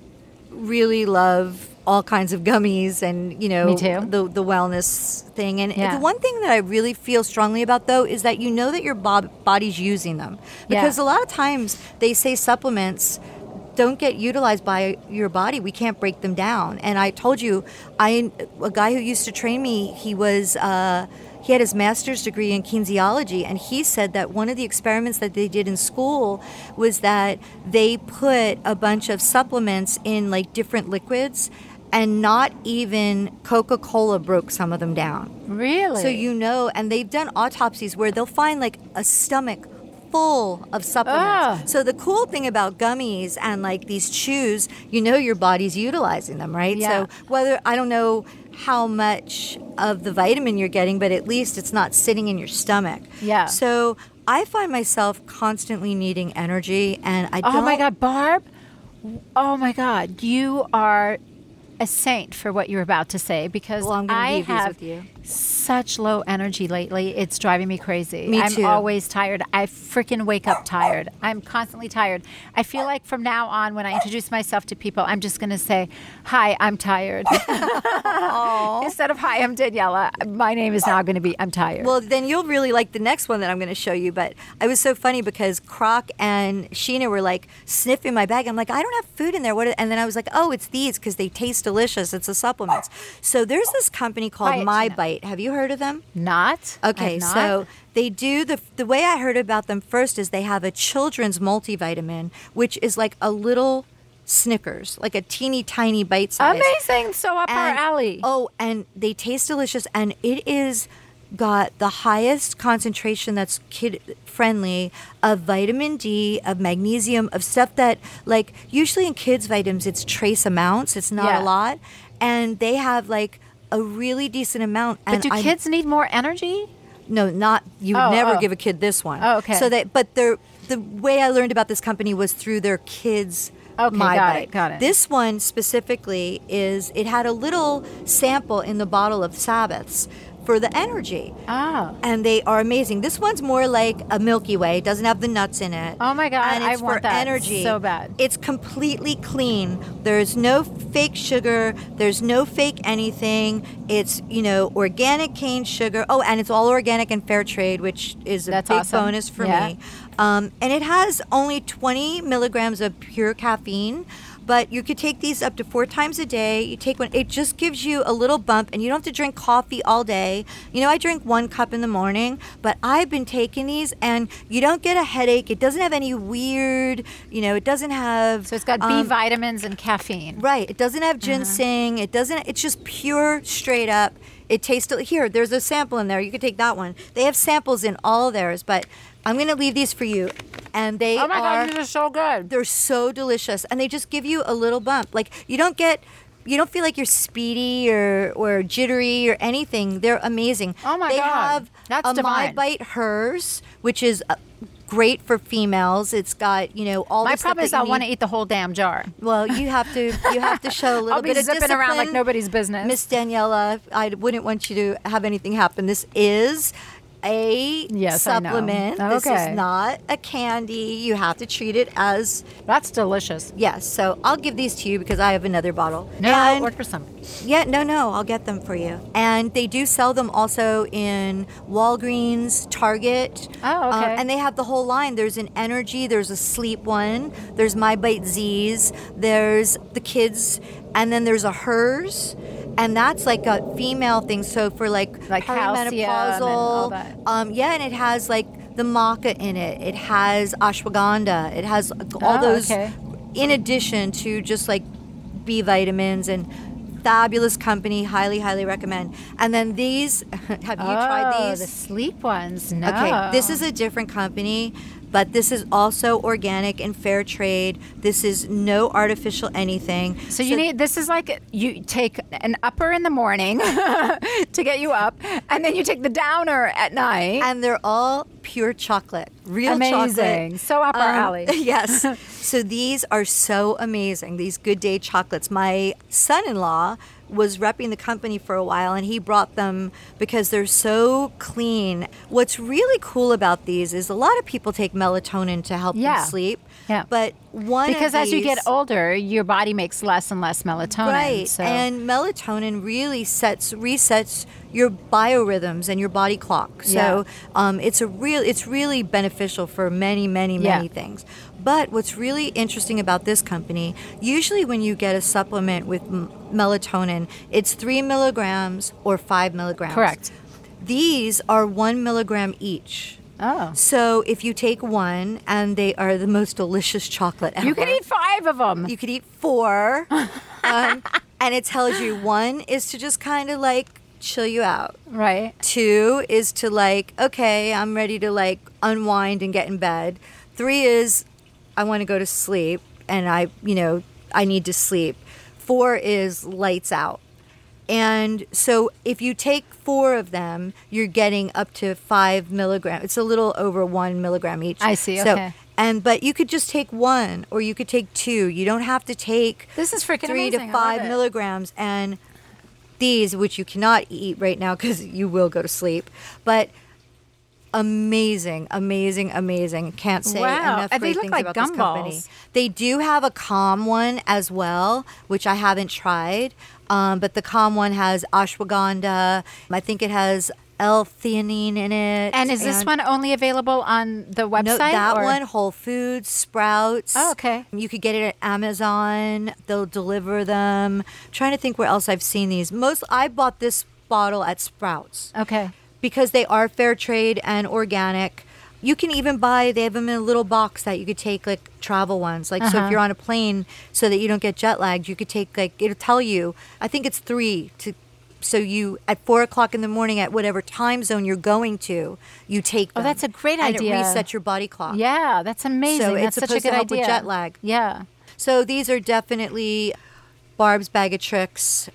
really love all kinds of gummies and you know the the wellness thing and Yeah. the one thing that I really feel strongly about though is that you know that your bo- body's using them because Yeah. a lot of times they say supplements don't get utilized by your body we can't break them down and I told you I a guy who used to train me he was uh, he had his master's degree in kinesiology and he said that one of the experiments that they did in school was that they put a bunch of supplements in like different liquids and not even Coca-Cola broke some of them down. Really? So you know, and they've done autopsies where they'll find like a stomach full of supplements. Ah. So the cool thing about gummies and like these chews, you know your body's utilizing them, right? Yeah. So whether I don't know how much of the vitamin you're getting, but at least it's not sitting in your stomach. Yeah. So I find myself constantly needing energy and I Oh don't Oh my God, Barb! Oh my God, you are a saint for what you're about to say because Well, I have with you. Such low energy lately. It's driving me crazy. Me I'm too. always tired. I freaking wake up tired. I'm constantly tired. I feel like from now on, when I introduce myself to people, I'm just going to say, "Hi, I'm tired." *laughs* Instead of "Hi, I'm Daniela," my name is now going to be "I'm tired." Well, then you'll really like the next one that I'm going to show you. But I was so funny because Croc and Sheena were like sniffing my bag. I'm like, I don't have food in there. What? And then I was like, oh, it's these because they taste delicious. It's the supplements. So there's this company called Quiet, My Sheena. Bite. Have you heard of them? not Okay, not. so they do the the way I heard about them first is they have a children's multivitamin, which is like a little Snickers, like a teeny tiny bite size. amazing, so up our alley. Oh, and they taste delicious, and it is got the highest concentration that's kid friendly of vitamin D, of magnesium, of stuff that like usually in kids vitamins it's trace amounts, it's not Yeah. a lot, and they have like a really decent amount. but do I'm- kids need more energy? no, not you would Oh, never oh. give a kid this one. Oh, okay. So that, but the the way I learned about this company was through their kids. Okay, My got Bite. it, got it. This one specifically is it had a little sample in the bottle of Sabbaths for the energy. Oh. And they are amazing. This one's more like a Milky Way. It doesn't have the nuts in it. Oh my God, And I it's want for that energy. so bad. It's completely clean. There's no fake sugar. There's no fake anything. It's you know organic cane sugar. Oh, and it's all organic and fair trade, which is a That's big awesome. bonus for Yeah. me. Um, and it has only 20 milligrams of pure caffeine. But you could take these up to four times a day. You take one, it just gives you a little bump, and you don't have to drink coffee all day. You know, I drink one cup in the morning, but I've been taking these, and you don't get a headache. It doesn't have any weird, you know, it doesn't have. So it's got B um, vitamins and caffeine. Right. It doesn't have ginseng. It doesn't. It's just pure, straight up. It tastes here. There's a sample in there. You could take that one. They have samples in all theirs, but I'm going to leave these for you. And they Oh my are. God, these are so good. They're so delicious, and they just give you a little bump. Like you don't get. You don't feel like you're speedy or, or jittery or anything. They're amazing. Oh my god. they God. have That's a My. Bite Hers, which is uh, great for females. It's got you know all My problem is I want to eat the whole damn jar. Well, you have to you have to show a *laughs* little bit. I'll be of zipping around like nobody's business. Miss Daniela, I wouldn't want you to have anything happen. This is a Yes, supplement. This is not a candy. You have to treat it as That's delicious. yes. So I'll give these to you because I have another bottle. No, And- order some. yeah, no, no, I'll get them for you. And they do sell them also in Walgreens, Target. Oh, um, okay. and they have the whole line. There's an energy, there's a sleep one, there's My Bite Z's, there's the kids, and then there's a hers. And that's like a female thing. So for like, Like and um, yeah, and it has like the maca in it. It has ashwagandha. It has all Oh, those okay. in addition to just like B vitamins and fabulous company. Highly, highly recommend. And then these, *laughs* have you tried Oh, these? the sleep ones. No. Okay, this is a different company, but this is also organic and fair trade. This is no artificial anything. So you need this is like you take an upper in the morning *laughs* to get you up, and then you take the downer at night. and they're all pure chocolate, real Amazing. chocolate. So up our um, alley. *laughs* yes. *laughs* So these are so amazing. These Good Day chocolates. My son-in-law was repping the company for a while, and he brought them because they're so clean. What's really cool about these is a lot of people take melatonin to help Yeah. them sleep. Yeah. But one because as you get older, your body makes less and less melatonin. Right. So. And melatonin really sets resets your biorhythms and your body clock. So Yeah. um, it's a real it's really beneficial for many, many, many Yeah. things. But what's really interesting about this company, usually when you get a supplement with m- melatonin, it's three milligrams or five milligrams. Correct. These are one milligram each. oh. So if you take one, and they are the most delicious chocolate ever. You can eat five of them. You could eat four. *laughs* um, and it tells you one is to just kind of like chill you out. right. Two is to like, okay, I'm ready to like unwind and get in bed. Three is I want to go to sleep and I, you know, I need to sleep. Four is lights out. And so if you take four of them, you're getting up to five milligram. It's a little over one milligram each. I see, So, okay. and but you could just take one or you could take two. You don't have to take This is freaking three amazing. To five milligrams. And these, which you cannot eat right now because you will go to sleep, but amazing, amazing, amazing. Can't say Wow. enough And they great look things like about this company. They do have a calm one as well, which I haven't tried. Um, but the calm one has ashwagandha. I think it has L-theanine in it. And is this one only available on the website? no, that or- one, Whole Foods, Sprouts. Oh, okay. You could get it at Amazon. They'll deliver them. trying to think where else I've seen these. Most I bought this bottle at Sprouts Okay. Because they are fair trade and organic. You can even buy they have them in a little box that you could take like travel ones. Like so Uh-huh. if you're on a plane so that you don't get jet lagged, you could take like it'll tell you I think it's three to so you at four o'clock in the morning at whatever time zone you're going to, you take Oh, that's a great and idea. it resets your body clock. Yeah, that's amazing. So that's it's such a good to help with idea. jet lag. Yeah. So these are definitely Barb's bag of tricks.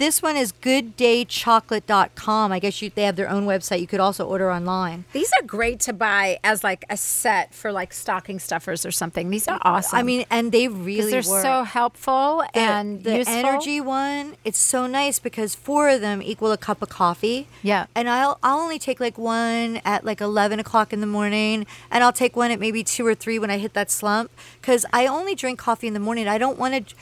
This one is gooddaychocolate.com. I guess you, they have their own website. You could also order online. These are great to buy as like a set for like stocking stuffers or something. These are awesome. I mean, and they really they're work. so helpful the, and the useful. energy one, it's so nice because four of them equal a cup of coffee. Yeah. And I'll I'll only take like one at like eleven o'clock in the morning, and I'll take one at maybe two or three when I hit that slump. Because I only drink coffee in the morning. I don't want to.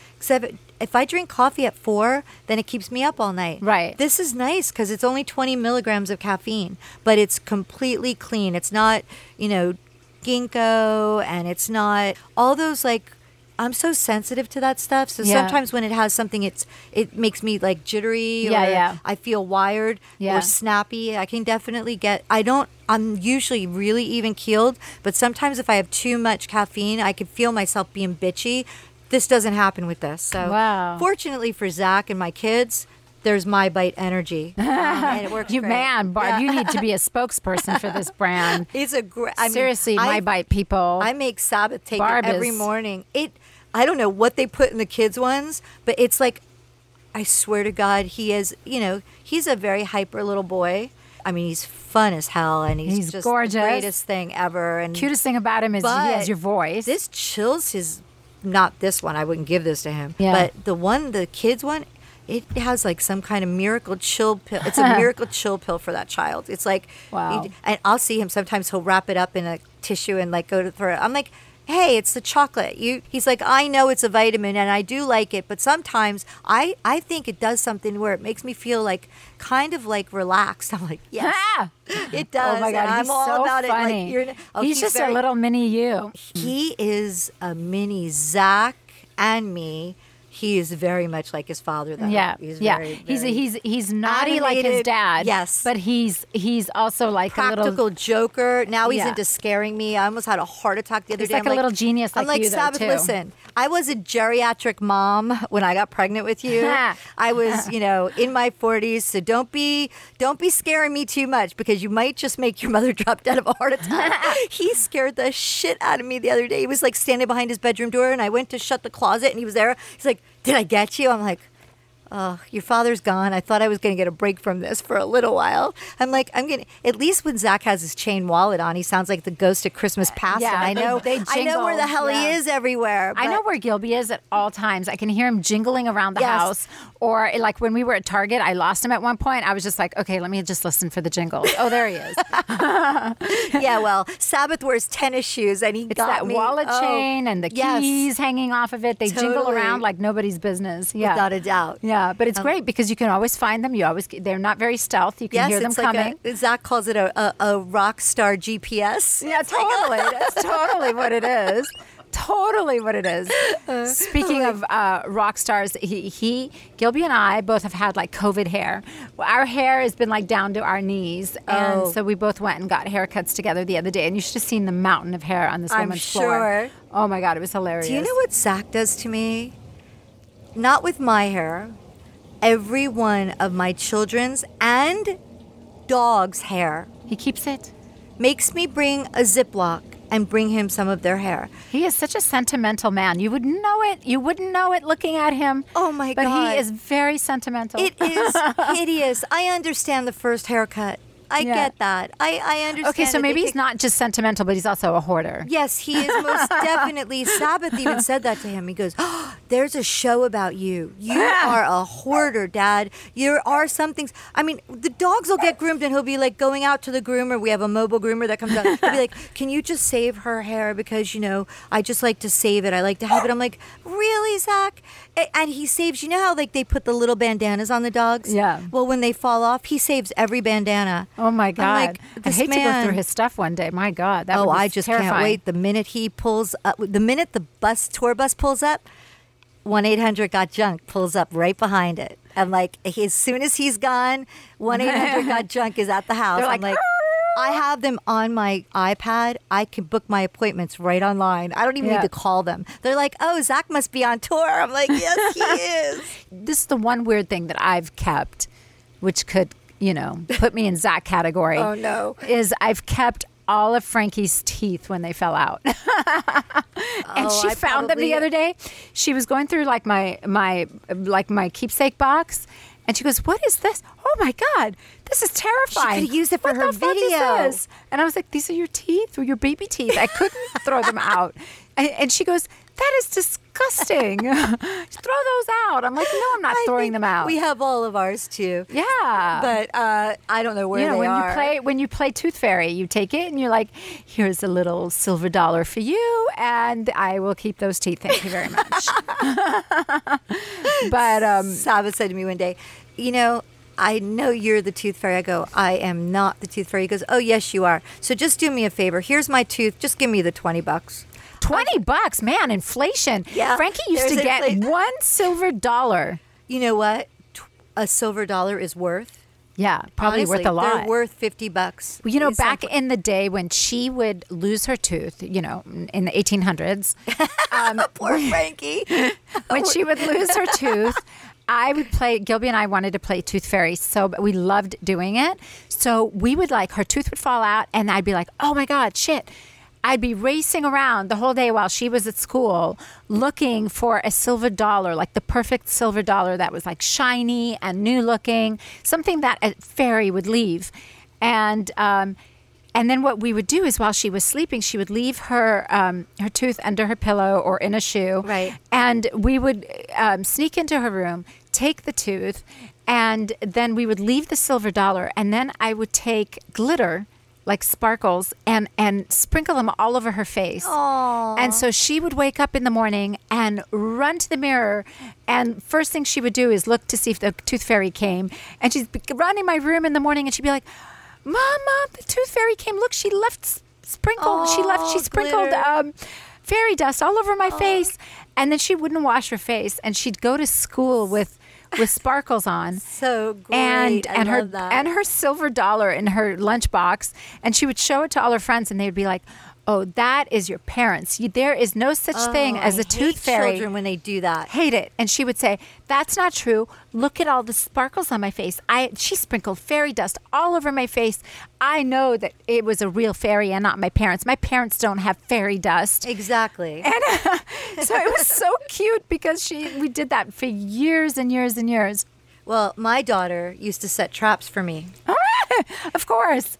If I drink coffee at four, then it keeps me up all night. Right. This is nice because it's only twenty milligrams of caffeine, but it's completely clean. It's not you know ginkgo, and it's not all those like. I'm so sensitive to that stuff. So Yeah. sometimes when it has something, it's it makes me like jittery or Yeah, yeah. I feel wired Yeah. or snappy. I can definitely get. I don't. I'm usually really even keeled, but sometimes if I have too much caffeine, I could feel myself being bitchy. This doesn't happen with this. So Wow. fortunately for Zakk and my kids, there's my bite energy, *laughs* um, and it works. You great. man, Barb, Yeah. you need to be a spokesperson for this *laughs* brand. It's a great. I mean, Seriously, I- my bite people. I make Sabbath take Barb it every is- morning. It I don't know what they put in the kids ones, but it's like I swear to God, he is, you know, he's a very hyper little boy. I mean, he's fun as hell and he's, He's just gorgeous. the greatest thing ever and Cutest thing about him is he has your voice. This chills his not this one. I wouldn't give this to him. Yeah. But the one the kids one it has like some kind of miracle chill pill. It's a *laughs* miracle chill pill for that child. It's like, Wow. and I'll see him sometimes. He'll wrap it up in a tissue and like go to throw it. I'm like, hey, it's the chocolate. You. He's like, I know it's a vitamin and I do like it, but sometimes I I think it does something where it makes me feel like kind of like relaxed. *laughs* I'm like, yes, Ah! it does. Oh my god, he's all so about it. funny. Like, you're, oh, he's, just very- a little mini you. he is a mini Zakk and me. He is very much like his father, though. Yeah, he's yeah. very, he's very he's he's naughty like his dad. Yes. but he's he's also like a practical little. joker. Now he's Yeah. into scaring me. I almost had a heart attack the other He's day. like I'm a little genius I'm like like you, though, Sabbath. too." Listen, I was a geriatric mom when I got pregnant with you. *laughs* I was, you know, in my 40s. So don't be don't be scaring me too much because you might just make your mother *laughs* drop dead of a heart attack. *laughs* he scared the shit out of me the other day. He was like standing behind his bedroom door, and I went to shut the closet, and he was there. He's like, "Did I get you?" I'm like. Oh, your father's gone. I thought I was going to get a break from this for a little while. I'm like, I'm going to, at least when Zakk has his chain wallet on, he sounds like the ghost of Christmas past. Yeah, and I know, they I know where the hell yeah. he is everywhere. I know where Gilby is at all times. I can hear him jingling around the Yes. house. Or like when we were at Target, I lost him at one point. I was just like, okay, let me just listen for the jingles. Oh, there he is. *laughs* yeah, well, Sabbath wears tennis shoes and he It's got that me. wallet oh, chain and the yes, keys hanging off of it. They jingle around like nobody's business. Yeah. Without a doubt. Yeah, but it's great because you can always find them. You always they're not very stealth. You can Yes, hear them it's like coming. a, Zakk calls it a, a, a rock star GPS. Yeah, totally. *laughs* That's totally what it is. Totally what it is. Speaking of uh, rock stars, he, he, Gilby and I both have had like COVID hair. Our hair has been like down to our knees. And Oh. so we both went and got haircuts together the other day. And you should have seen the mountain of hair on this I'm woman's sure. floor. Oh my God, it was hilarious. Do you know what Zakk does to me? Not with my hair, every one of my children's and dog's hair He keeps it. makes me bring a Ziploc and bring him some of their hair. He is such a sentimental man. You wouldn't know it. You wouldn't know it looking at him. Oh, my but God. But he is very sentimental. It is *laughs* hideous. I understand the first haircut. I Yeah. get that. I, I understand. okay, so maybe he's not just sentimental, but he's also a hoarder. Yes, he is most *laughs* definitely. Sabbath even said that to him. He goes, oh, "There's a show about you. You *laughs* are a hoarder, Dad. There are some things. I mean, the dogs will get groomed, and he'll be like going out to the groomer. We have a mobile groomer that comes out. He'll be like, *laughs* "Can you just save her hair because you know I just like to save it. I like to have it." I'm like, "Really, Zakk?" And he saves. You know how like they put the little bandanas on the dogs? Yeah. Well, when they fall off, he saves every bandana. Oh my God. like, I hate to go through his stuff one day. My God. That oh, I just can't wait. The minute he pulls up, the minute the bus tour bus pulls up, one eight hundred got junk pulls up right behind it. And like as soon as he's gone, one eight hundred got *laughs* junk is at the house. They're I'm like, like. Ah! I have them on my iPad. I can book my appointments right online. I don't even Yeah. need to call them. They're like, "Oh, Zakk must be on tour." I'm like, "Yes, he *laughs* is." This is the one weird thing that I've kept, which could, you know, put me in *laughs* Zakk category. Oh, no. Is I've kept all of Frankie's teeth when they fell out. *laughs* and Oh, she I found them the other day. She was going through like my my like my keepsake box. And she goes, "What is this? Oh my God, this is terrifying!" She could use it for What her the fuck video. And I was like, "These are your teeth, or your baby teeth. I couldn't *laughs* throw them out." And, and she goes, "That is disgusting. *laughs* throw those out." I'm like, "No, I'm not I throwing them out." We have all of ours too. yeah, But uh, I don't know where you know, they when are. you play when you play Tooth Fairy, you take it and you're like, "Here's a little silver dollar for you, and I will keep those teeth. Thank you very much." *laughs* but um, said to me one day, you know, I know you're the tooth fairy. I go, I am not the tooth fairy. He goes, Oh, yes, you are. So just do me a favor. Here's my tooth. Just give me the 20 bucks. 20 um, bucks, man, inflation. Yeah, Frankie used to get inflation. one silver dollar. You know what? A silver dollar is worth. Yeah, probably Honestly, worth a lot. They're worth 50 bucks. Well, you know, back in the day when she would lose her tooth, you know, in the 1800s, *laughs* um, Poor *laughs* Frankie. when she would lose her tooth, *laughs* I would play. Gilby and I wanted to play Tooth Fairy, so we loved doing it. So we would like her tooth would fall out, and I'd be like, "Oh my god, shit!" I'd be racing around the whole day while she was at school, looking for a silver dollar, like the perfect silver dollar that was like shiny and new looking, something that a fairy would leave, and. Um, and then what we would do is while she was sleeping, she would leave her um, her tooth under her pillow or in a shoe. Right. And we would um, sneak into her room, take the tooth, and then we would leave the silver dollar, and then I would take glitter like sparkles and and sprinkle them all over her face. And so she would wake up in the morning and run to the mirror and first thing she would do is look to see if the tooth fairy came. And she'd be running my room in the morning and she'd be like, "Mom, mom, the tooth fairy came. Look, she left sprinkled. sprinkle. she left she sprinkled um fairy dust all over my face." And then she wouldn't wash her face and she'd go to school with with sparkles on *laughs* So great. and I and her that. and her silver dollar in her lunchbox, and she would show it to all her friends, and they would be like, "Oh, that is your parents. You, there is no such thing Oh, as I a tooth fairy." Children when they do that. Hate it, and she would say, "That's not true. Look at all the sparkles on my face. I she sprinkled fairy dust all over my face. I know that it was a real fairy and not my parents. My parents don't have fairy dust." Exactly. *laughs* And uh, so it was so cute because she we did that for years and years and years. well, my daughter used to set traps for me. *laughs* Of course.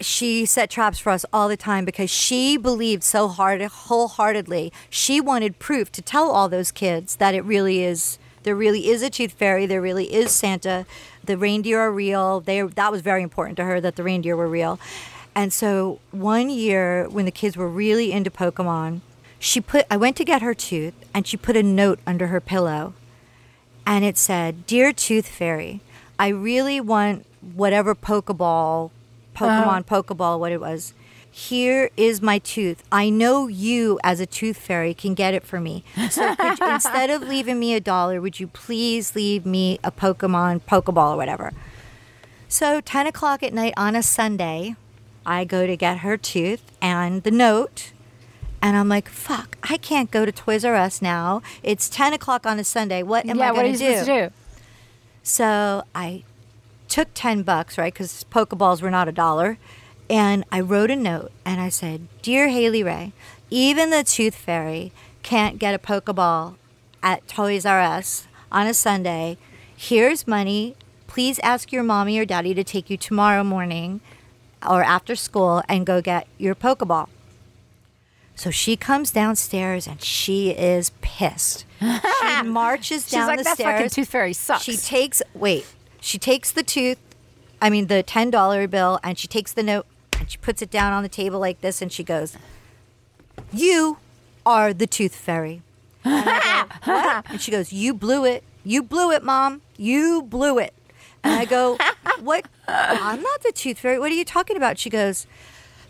She set traps for us all the time because she believed so hard wholeheartedly. She wanted proof to tell all those kids that it really is there really is a tooth fairy there really is santa. The reindeer are real. They that was very important to her that the reindeer were real. And so one year when the kids were really into pokemon she put i went to get her tooth and she put a note under her pillow and it said, "Dear Tooth Fairy, I really want whatever Pokeball, Pokemon uh-huh. Pokeball, what it was. Here is my tooth. I know you, as a Tooth Fairy, can get it for me. So you, *laughs* instead of leaving me a dollar, would you please leave me a Pokemon Pokeball or whatever?" So ten o'clock at night on a Sunday, I go to get her tooth and the note. And I'm like, fuck, I can't go to Toys R Us now. It's 10 o'clock on a Sunday. What am yeah, I going you to do? do? So I took 10 bucks, right? Because Pokeballs were not a dollar. And I wrote a note and I said, Dear Hayley Rae, even the Tooth Fairy can't get a Pokeball at Toys R Us on a Sunday. Here's money. Please ask your mommy or daddy to take you tomorrow morning or after school and go get your Pokeball. So she comes downstairs and she is pissed. *laughs* She marches down She's like, the that stairs. fucking tooth fairy sucks. She takes wait. She takes the tooth, I mean the ten dollar bill, and she takes the note and she puts it down on the table like this, and she goes, "You are the tooth fairy." And, go, and she goes, "You blew it. You blew it, mom. You blew it." And I go, "What? I'm not the tooth fairy. What are you talking about?" She goes,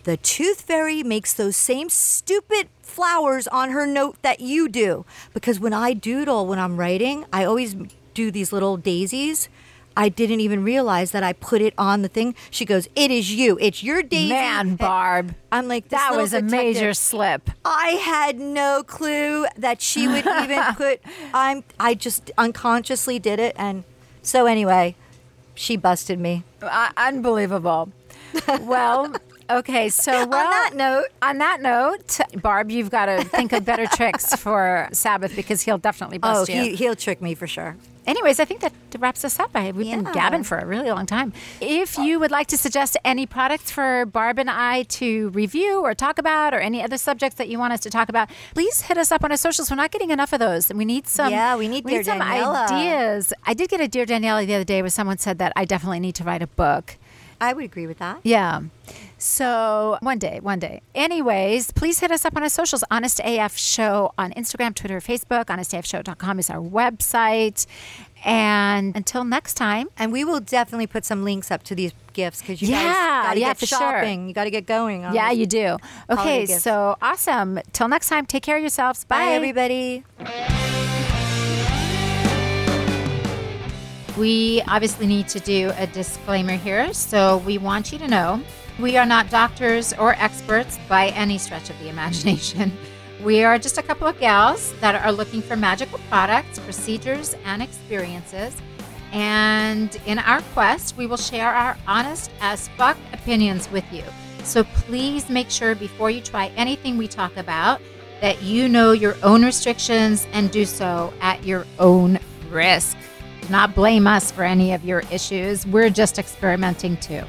"The tooth fairy makes those same stupid flowers on her note that you do. Because when I doodle, when I'm writing, I always do these little daisies." I didn't even realize that I put it on the thing. She goes, "It is you. It's your daisy." Man, Barb. I'm like, That was a detective. major slip. I had no clue that she would even *laughs* put. I'm. I just unconsciously did it, and so anyway, she busted me. Uh, unbelievable. *laughs* well, okay, so well, *laughs* On that note, on that note, Barb, you've got to think of better *laughs* tricks for Sabbath because he'll definitely oh, bust you. he, he'll trick me for sure. Anyways, I think that wraps us up. We've been gabbing for a really long time. If you would like to suggest any products for Barb and I to review or talk about, or any other subjects that you want us to talk about, please hit us up on our socials. We're not getting enough of those, and we need some. Yeah, we need Dear some Daniela. ideas. I did get a dear Daniela the other day where someone said that I definitely need to write a book. I would agree with that. Yeah. So one day, one day. Anyways, please hit us up on our socials. Honest AF Show on Instagram, Twitter, Facebook. HonestAFShow.com is our website. And until next time, And we will definitely put some links up to these gifts because you Yeah, guys got to yeah, get for sure. shopping. You got to get going. On yeah, you do. Okay, gifts. so awesome. Till next time, take care of yourselves. Bye, Bye, everybody. We obviously need to do a disclaimer here. So we want you to know we are not doctors or experts by any stretch of the imagination. *laughs* We are just a couple of gals that are looking for magical products, procedures, and experiences. And in our quest, we will share our honest as fuck opinions with you. So please make sure before you try anything we talk about that you know your own restrictions and do so at your own risk. Do not blame us for any of your issues. We're just experimenting too.